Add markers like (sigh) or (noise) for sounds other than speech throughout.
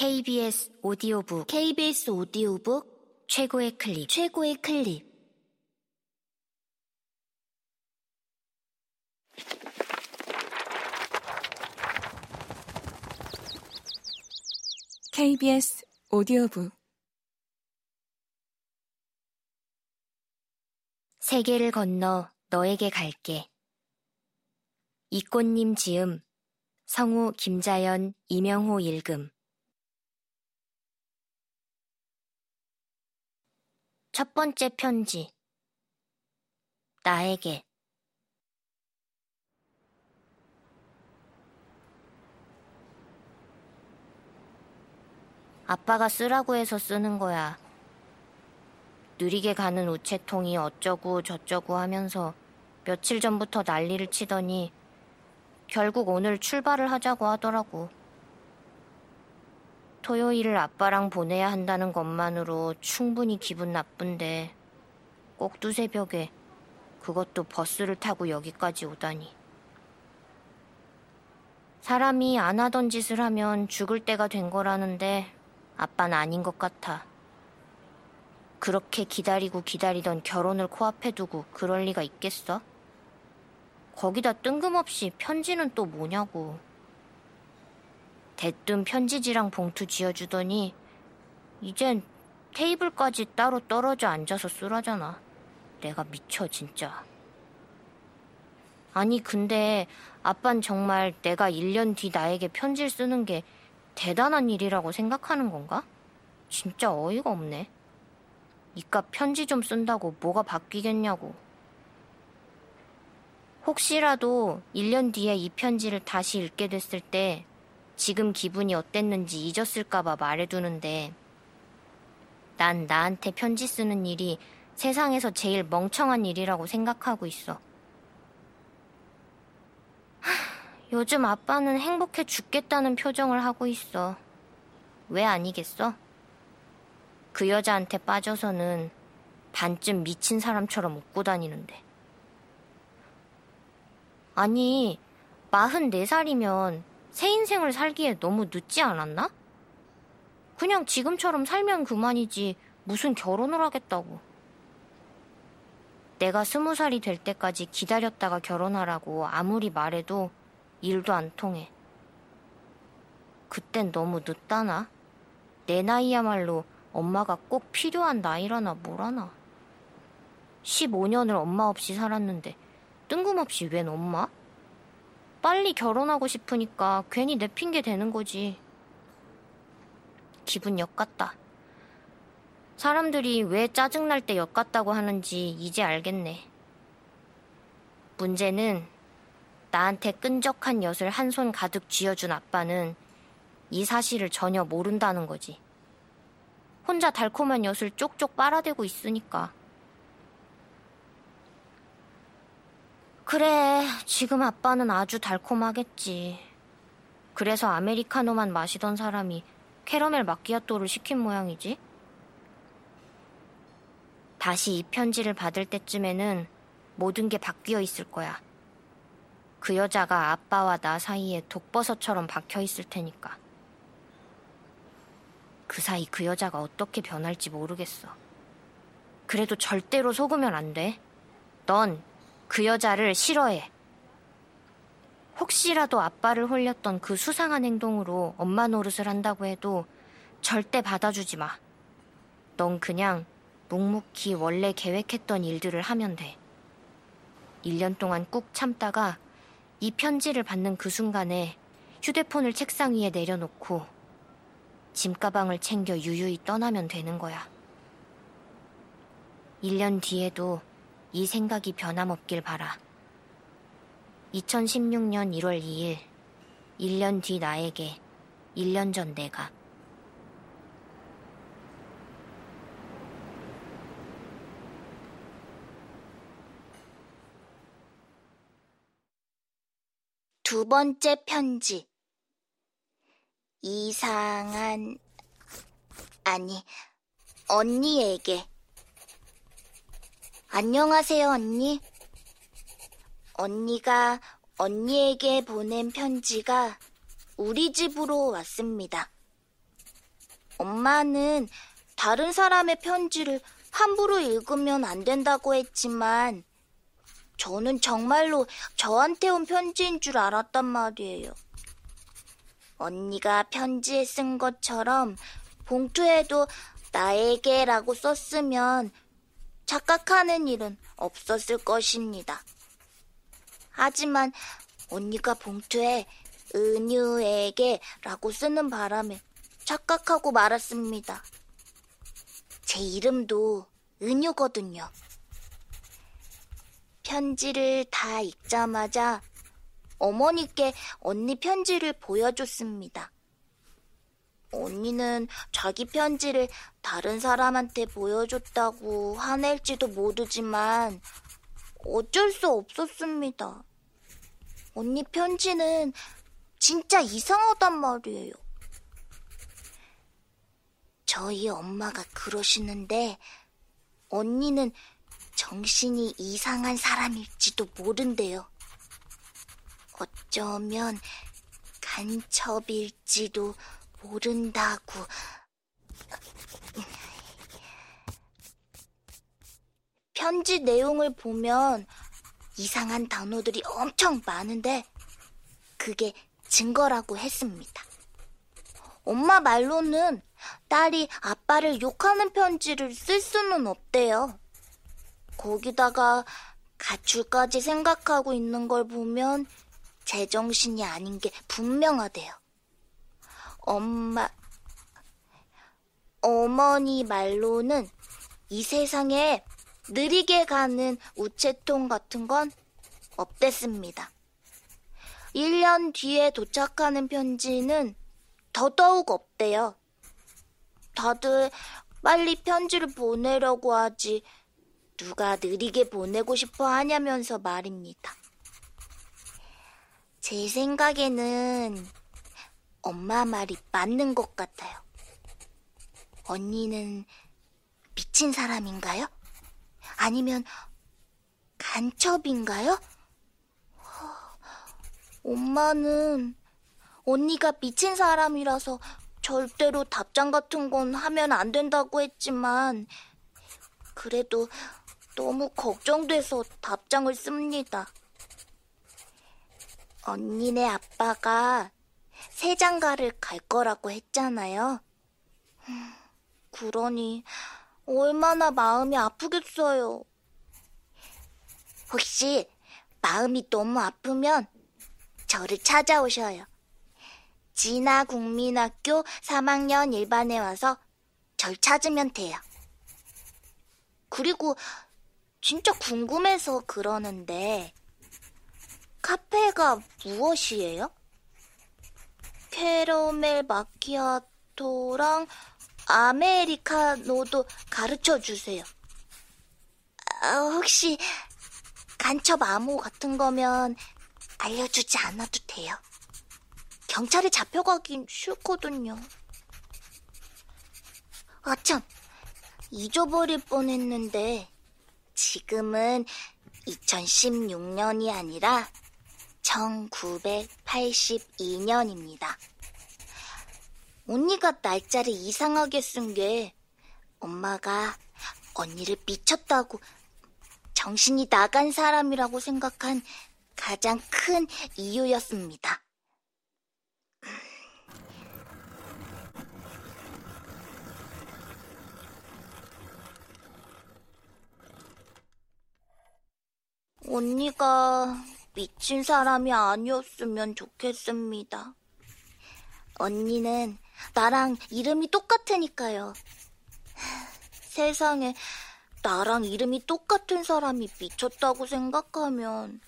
KBS 오디오북 KBS 오디오북 최고의 클립 최고의 클립. KBS 오디오북. 세계를 건너 너에게 갈게. 이꽃님 지음 성우 김자연 이명호 읽음 첫 번째 편지 나에게 아빠가 쓰라고 해서 쓰는 거야. 느리게 가는 우체통이 어쩌고 저쩌고 하면서 며칠 전부터 난리를 치더니 결국 오늘 출발을 하자고 하더라고. 토요일을 아빠랑 보내야 한다는 것만으로 충분히 기분 나쁜데 꼭 두새벽에 그것도 버스를 타고 여기까지 오다니. 사람이 안 하던 짓을 하면 죽을 때가 된 거라는데 아빠는 아닌 것 같아. 그렇게 기다리고 기다리던 결혼을 코앞에 두고 그럴 리가 있겠어? 거기다 뜬금없이 편지는 또 뭐냐고. 대뜸 편지지랑 봉투 지어주더니 이젠 테이블까지 따로 떨어져 앉아서 쓰라잖아. 내가 미쳐 진짜. 아니 근데 아빤 정말 내가 1년 뒤 나에게 편지를 쓰는 게 대단한 일이라고 생각하는 건가? 진짜 어이가 없네. 이깟 편지 좀 쓴다고 뭐가 바뀌겠냐고. 혹시라도 1년 뒤에 이 편지를 다시 읽게 됐을 때 지금 기분이 어땠는지 잊었을까봐 말해두는데 난 나한테 편지 쓰는 일이 세상에서 제일 멍청한 일이라고 생각하고 있어. 하, 요즘 아빠는 행복해 죽겠다는 표정을 하고 있어. 왜 아니겠어? 그 여자한테 빠져서는 반쯤 미친 사람처럼 웃고 다니는데. 아니, 44살이면 새 인생을 살기에 너무 늦지 않았나? 그냥 지금처럼 살면 그만이지 무슨 결혼을 하겠다고. 내가 스무 살이 될 때까지 기다렸다가 결혼하라고 아무리 말해도 일도 안 통해. 그땐 너무 늦다나? 내 나이야말로 엄마가 꼭 필요한 나이라나 뭐라나. 15년을 엄마 없이 살았는데 뜬금없이 웬 엄마? 빨리 결혼하고 싶으니까 괜히 내 핑계 대는 거지. 기분 역같다. 사람들이 왜 짜증날 때 역같다고 하는지 이제 알겠네. 문제는 나한테 끈적한 엿을 한 손 가득 쥐어준 아빠는 이 사실을 전혀 모른다는 거지. 혼자 달콤한 엿을 쪽쪽 빨아대고 있으니까. 그래, 지금 아빠는 아주 달콤하겠지. 그래서 아메리카노만 마시던 사람이 캐러멜 마키아토를 시킨 모양이지. 다시 이 편지를 받을 때쯤에는 모든 게 바뀌어 있을 거야. 그 여자가 아빠와 나 사이에 독버섯처럼 박혀 있을 테니까. 그 사이 그 여자가 어떻게 변할지 모르겠어. 그래도 절대로 속으면 안 돼. 넌 그 여자를 싫어해. 혹시라도 아빠를 홀렸던 그 수상한 행동으로 엄마 노릇을 한다고 해도 절대 받아주지 마. 넌 그냥 묵묵히 원래 계획했던 일들을 하면 돼. 1년 동안 꾹 참다가 이 편지를 받는 그 순간에 휴대폰을 책상 위에 내려놓고 짐가방을 챙겨 유유히 떠나면 되는 거야. 1년 뒤에도 이 생각이 변함없길 바라. 2016년 1월 2일, 1년 뒤 나에게, 1년 전 내가. 두 번째 편지. 이상한, 아니, 언니에게. 안녕하세요, 언니. 언니가 언니에게 보낸 편지가 우리 집으로 왔습니다. 엄마는 다른 사람의 편지를 함부로 읽으면 안 된다고 했지만 저는 정말로 저한테 온 편지인 줄 알았단 말이에요. 언니가 편지에 쓴 것처럼 봉투에도 나에게라고 썼으면 착각하는 일은 없었을 것입니다. 하지만 언니가 봉투에 은유에게 라고 쓰는 바람에 착각하고 말았습니다. 제 이름도 은유거든요. 편지를 다 읽자마자 어머니께 언니 편지를 보여줬습니다. 언니는 자기 편지를 다른 사람한테 보여줬다고 화낼지도 모르지만 어쩔 수 없었습니다. 언니 편지는 진짜 이상하단 말이에요. 저희 엄마가 그러시는데 언니는 정신이 이상한 사람일지도 모른대요. 어쩌면 간첩일지도 모른다고. 편지 내용을 보면 이상한 단어들이 엄청 많은데 그게 증거라고 했습니다. 엄마 말로는 딸이 아빠를 욕하는 편지를 쓸 수는 없대요. 거기다가 가출까지 생각하고 있는 걸 보면 제정신이 아닌 게 분명하대요. 엄마, 어머니 말로는 이 세상에 느리게 가는 우체통 같은 건 없댔습니다. 1년 뒤에 도착하는 편지는 더더욱 없대요. 다들 빨리 편지를 보내려고 하지 누가 느리게 보내고 싶어 하냐면서 말입니다. 제 생각에는 엄마 말이 맞는 것 같아요. 언니는 미친 사람인가요? 아니면 간첩인가요? 엄마는 언니가 미친 사람이라서 절대로 답장 같은 건 하면 안 된다고 했지만 그래도 너무 걱정돼서 답장을 씁니다. 언니네 아빠가 세장가를 갈 거라고 했잖아요. 그러니 얼마나 마음이 아프겠어요. 혹시 마음이 너무 아프면 저를 찾아오셔요. 진화 국민학교 3학년 1반에 와서 절 찾으면 돼요. 그리고 진짜 궁금해서 그러는데 카페가 무엇이에요? 캐러멜 마키아토랑 아메리카노도 가르쳐 주세요. 아, 혹시 간첩 암호 같은 거면 알려주지 않아도 돼요. 경찰에 잡혀가긴 싫거든요. 아참, 잊어버릴 뻔했는데 지금은 2016년이 아니라 1982년입니다. 언니가 날짜를 이상하게 쓴 게 엄마가 언니를 미쳤다고 정신이 나간 사람이라고 생각한 가장 큰 이유였습니다. 언니가 미친 사람이 아니었으면 좋겠습니다. 언니는 나랑 이름이 똑같으니까요. 세상에 나랑 이름이 똑같은 사람이 미쳤다고 생각하면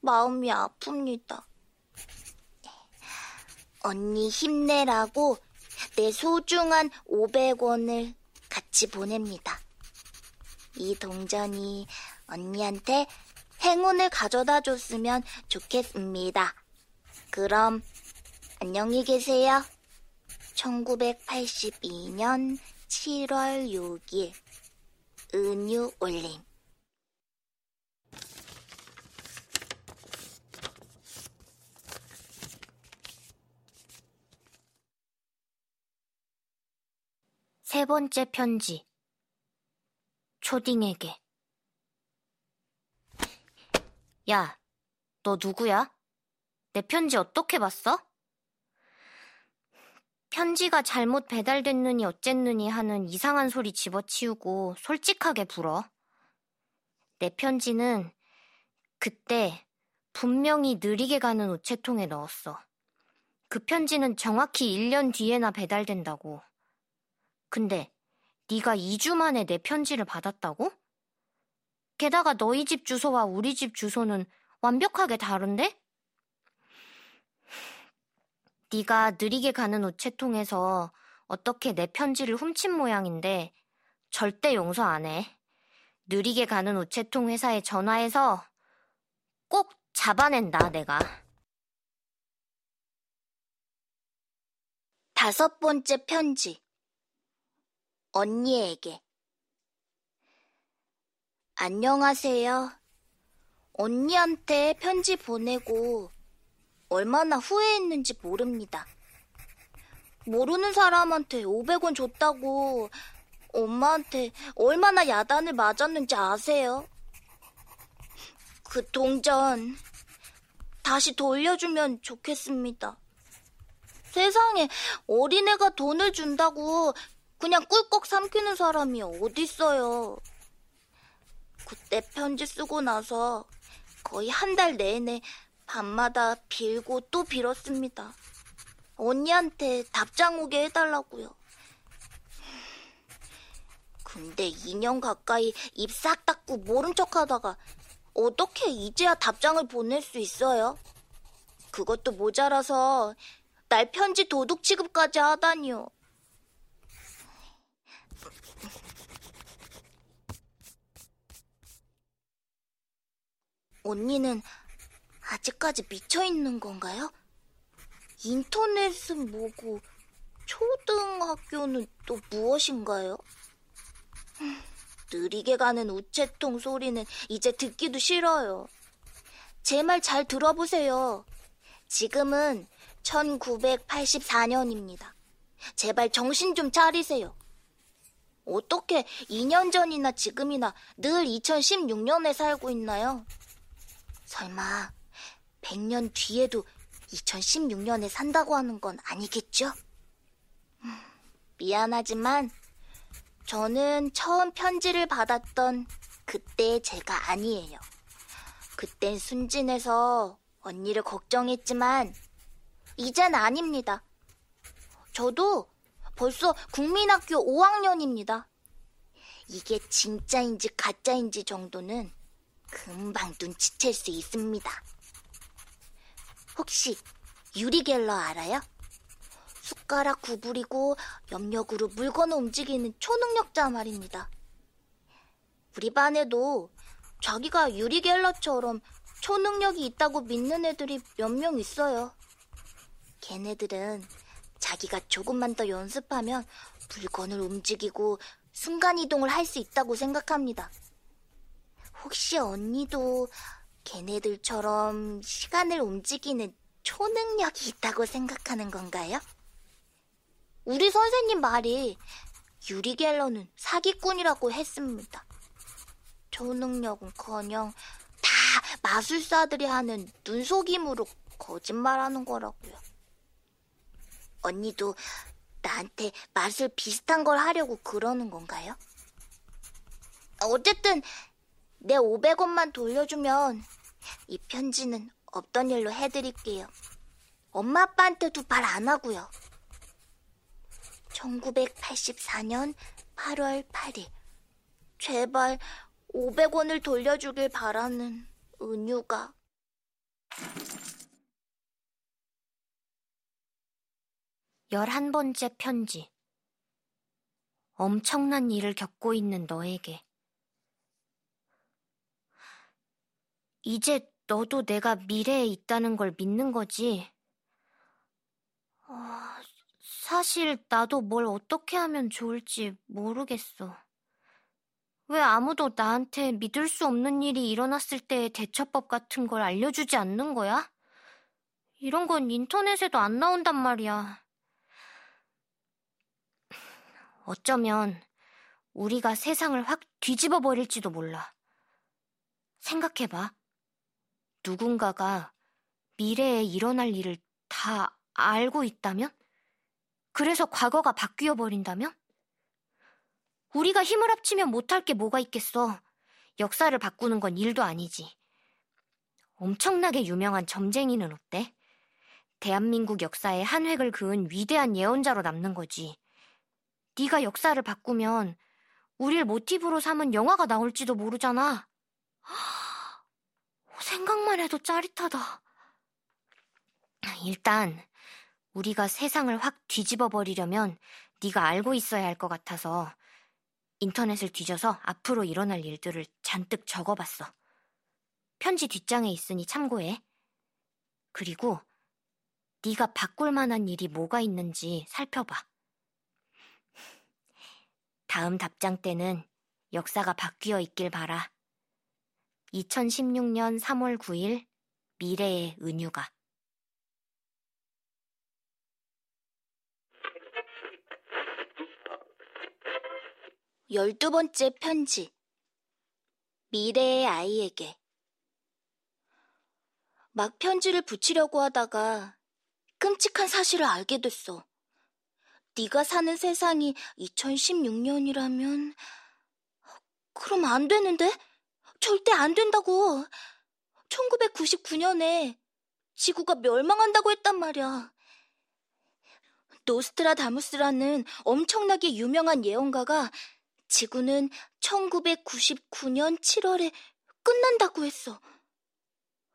마음이 아픕니다. 언니 힘내라고 내 소중한 500원을 같이 보냅니다. 이 동전이 언니한테 행운을 가져다 줬으면 좋겠습니다. 그럼 안녕히 계세요. 1982년 7월 6일 은유 올림 세 번째 편지. 초딩에게. 야, 너 누구야? 내 편지 어떻게 봤어? 편지가 잘못 배달됐느니 어쨌느니 하는 이상한 소리 집어치우고 솔직하게 불어. 내 편지는 그때 분명히 느리게 가는 우체통에 넣었어. 그 편지는 정확히 1년 뒤에나 배달된다고. 근데 네가 2주 만에 내 편지를 받았다고? 게다가 너희 집 주소와 우리 집 주소는 완벽하게 다른데? 네가 느리게 가는 우체통에서 어떻게 내 편지를 훔친 모양인데 절대 용서 안 해. 느리게 가는 우체통 회사에 전화해서 꼭 잡아낸다, 내가. 다섯 번째 편지. 언니에게. 안녕하세요. 언니한테 편지 보내고 얼마나 후회했는지 모릅니다. 모르는 사람한테 500원 줬다고 엄마한테 얼마나 야단을 맞았는지 아세요? 그 동전 다시 돌려주면 좋겠습니다. 세상에 어린애가 돈을 준다고 그냥 꿀꺽 삼키는 사람이 어딨어요. 그때 편지 쓰고 나서 거의 한 달 내내 밤마다 빌고 또 빌었습니다. 언니한테 답장 오게 해달라고요. 근데 2년 가까이 입싹 닫고 모른 척 하다가 어떻게 이제야 답장을 보낼 수 있어요? 그것도 모자라서 날 편지 도둑 취급까지 하다니요. 언니는 아직까지 미쳐 있는 건가요? 인터넷은 뭐고, 초등학교는 또 무엇인가요? 느리게 가는 우체통 소리는 이제 듣기도 싫어요. 제 말 잘 들어보세요. 지금은 1984년입니다. 제발 정신 좀 차리세요. 어떻게 2년 전이나 지금이나 늘 2016년에 살고 있나요? 설마 100년 뒤에도 2016년에 산다고 하는 건 아니겠죠? 미안하지만 저는 처음 편지를 받았던 그때의 제가 아니에요. 그땐 순진해서 언니를 걱정했지만 이젠 아닙니다. 저도 벌써 국민학교 5학년입니다. 이게 진짜인지 가짜인지 정도는 금방 눈치챌 수 있습니다. 혹시 유리 갤러 알아요? 숟가락 구부리고 염력으로 물건을 움직이는 초능력자 말입니다. 우리 반에도 자기가 유리 갤러처럼 초능력이 있다고 믿는 애들이 몇 명 있어요. 걔네들은 자기가 조금만 더 연습하면 물건을 움직이고 순간이동을 할 수 있다고 생각합니다. 혹시 언니도 걔네들처럼 시간을 움직이는 초능력이 있다고 생각하는 건가요? 우리 선생님 말이 유리 갤러는 사기꾼이라고 했습니다. 초능력은 커녕 다 마술사들이 하는 눈속임으로 거짓말하는 거라고요. 언니도 나한테 마술 비슷한 걸 하려고 그러는 건가요? 어쨌든 내 500원만 돌려주면 이 편지는 없던 일로 해드릴게요. 엄마 아빠한테도 말 안 하고요. 1984년 8월 8일. 제발 500원을 돌려주길 바라는 은유가. 열한 번째 편지. 엄청난 일을 겪고 있는 너에게. 이제 너도 내가 미래에 있다는 걸 믿는 거지? 어, 사실 나도 뭘 어떻게 하면 좋을지 모르겠어. 왜 아무도 나한테 믿을 수 없는 일이 일어났을 때의 대처법 같은 걸 알려주지 않는 거야? 이런 건 인터넷에도 안 나온단 말이야. 어쩌면 우리가 세상을 확 뒤집어 버릴지도 몰라. 생각해봐. 누군가가 미래에 일어날 일을 다 알고 있다면? 그래서 과거가 바뀌어 버린다면? 우리가 힘을 합치면 못할 게 뭐가 있겠어. 역사를 바꾸는 건 일도 아니지. 엄청나게 유명한 점쟁이는 어때? 대한민국 역사에 한 획을 그은 위대한 예언자로 남는 거지. 네가 역사를 바꾸면 우릴 모티브로 삼은 영화가 나올지도 모르잖아. 생각만 해도 짜릿하다. 일단 우리가 세상을 확 뒤집어 버리려면 네가 알고 있어야 할 것 같아서 인터넷을 뒤져서 앞으로 일어날 일들을 잔뜩 적어봤어. 편지 뒷장에 있으니 참고해. 그리고 네가 바꿀 만한 일이 뭐가 있는지 살펴봐. 다음 답장 때는 역사가 바뀌어 있길 바라. 2016년 3월 9일 미래의 은유가 열두 번째 편지. 미래의 아이에게. 막 편지를 붙이려고 하다가 끔찍한 사실을 알게 됐어. 네가 사는 세상이 2016년이라면 그럼 안 되는데? 절대 안 된다고. 1999년에 지구가 멸망한다고 했단 말이야. 노스트라다무스라는 엄청나게 유명한 예언가가 지구는 1999년 7월에 끝난다고 했어.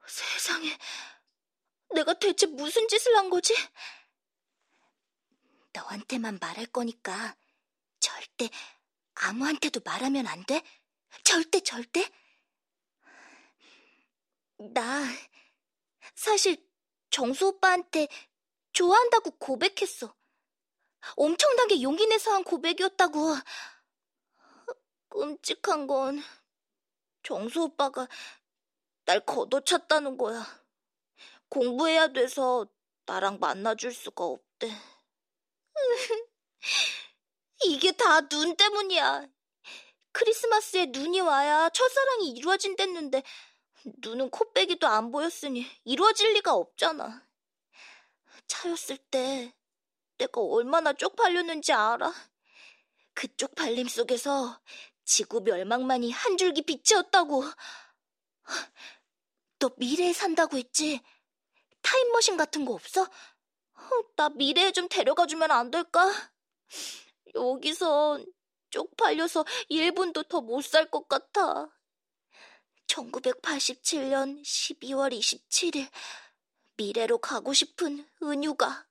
세상에, 내가 대체 무슨 짓을 한 거지? 너한테만 말할 거니까 절대 아무한테도 말하면 안 돼? 절대, 절대? 나 사실 정수 오빠한테 좋아한다고 고백했어. 엄청나게 용기 내서 한 고백이었다고. 끔찍한 건 정수 오빠가 날 걷어찼다는 거야. 공부해야 돼서 나랑 만나줄 수가 없대. (laughs) 이게 다 눈 때문이야. 크리스마스에 눈이 와야 첫사랑이 이루어진댔는데 눈은 코빼기도 안 보였으니 이루어질 리가 없잖아. 차였을 때 내가 얼마나 쪽팔렸는지 알아? 그 쪽팔림 속에서 지구 멸망만이 한 줄기 빛이었다고. 너 미래에 산다고 했지? 타임머신 같은 거 없어? 나 미래에 좀 데려가 주면 안 될까? 여기서 쪽팔려서 1분도 더 못 살 것 같아. 1987년 12월 27일 미래로 가고 싶은 은유가